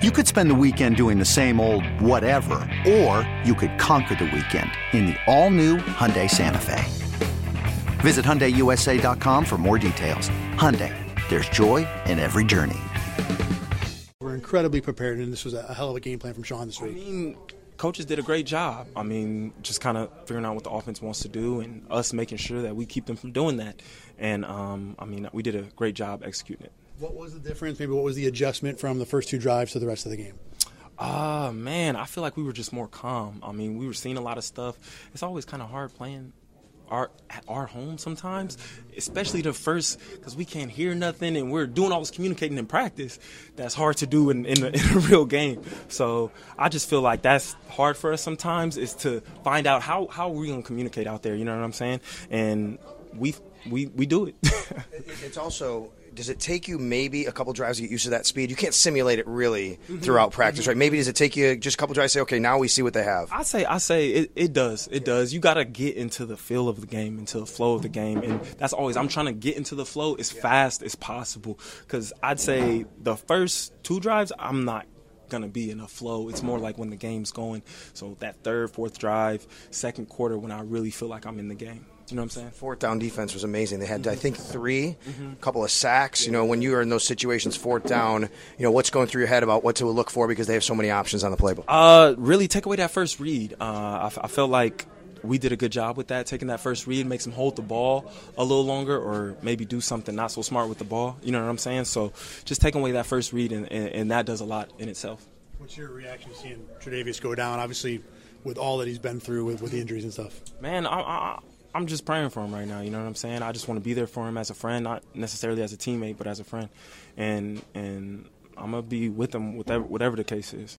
You could spend the weekend doing the same old whatever, or you could conquer the weekend in the all-new Hyundai Santa Fe. Visit HyundaiUSA.com for more details. Hyundai, there's joy in every journey. We're incredibly prepared, and this was a hell of a game plan from Sean this week. I mean, coaches did a great job. I mean, just kind of figuring out what the offense wants to do and us making sure that we keep them from doing that. And um, I mean, we did a great job executing it. What was the difference? Maybe what was the adjustment from the first two drives to the rest of the game? Ah, man, I feel like we were just more calm. I mean, we were seeing a lot of stuff. It's always kind of hard playing our at our home sometimes, especially the first because we can't hear nothing and we're doing all this communicating in practice. That's hard to do in in a, in a real game. So I just feel like that's hard for us sometimes is to find out how how are we gonna communicate out there. You know what I'm saying? And we we we do it. It's also. Does it take you maybe a couple drives to get used to that speed? You can't simulate it really mm-hmm. throughout practice, mm-hmm. right? Maybe does it take you just a couple drives to say, okay, now we see what they have? I say, I say, it, it does, it does. You got to get into the feel of the game, into the flow of the game, and that's always. I'm trying to get into the flow as fast as possible because I'd say the first two drives, I'm not gonna be in a flow. It's more like when the game's going. So that third, fourth drive, second quarter, when I really feel like I'm in the game. You know what I'm saying? Fourth down defense was amazing. They had, I think, 3 a couple of sacks. You know, when you are in those situations, fourth down, you know, what's going through your head about what to look for because they have so many options on the playbook. Uh, really take away that first read. Uh, I, f- I felt like we did a good job with that, taking that first read, makes him hold the ball a little longer, or maybe do something not so smart with the ball. You know what I'm saying? So just taking away that first read, and, and, and that does a lot in itself. What's your reaction seeing Tre'Davious go down? Obviously, with all that he's been through with, with the injuries and stuff. Man, I, I, I'm just praying for him right now. You know what I'm saying? I just want to be there for him as a friend, not necessarily as a teammate, but as a friend, and and I'm gonna be with him whatever whatever the case is.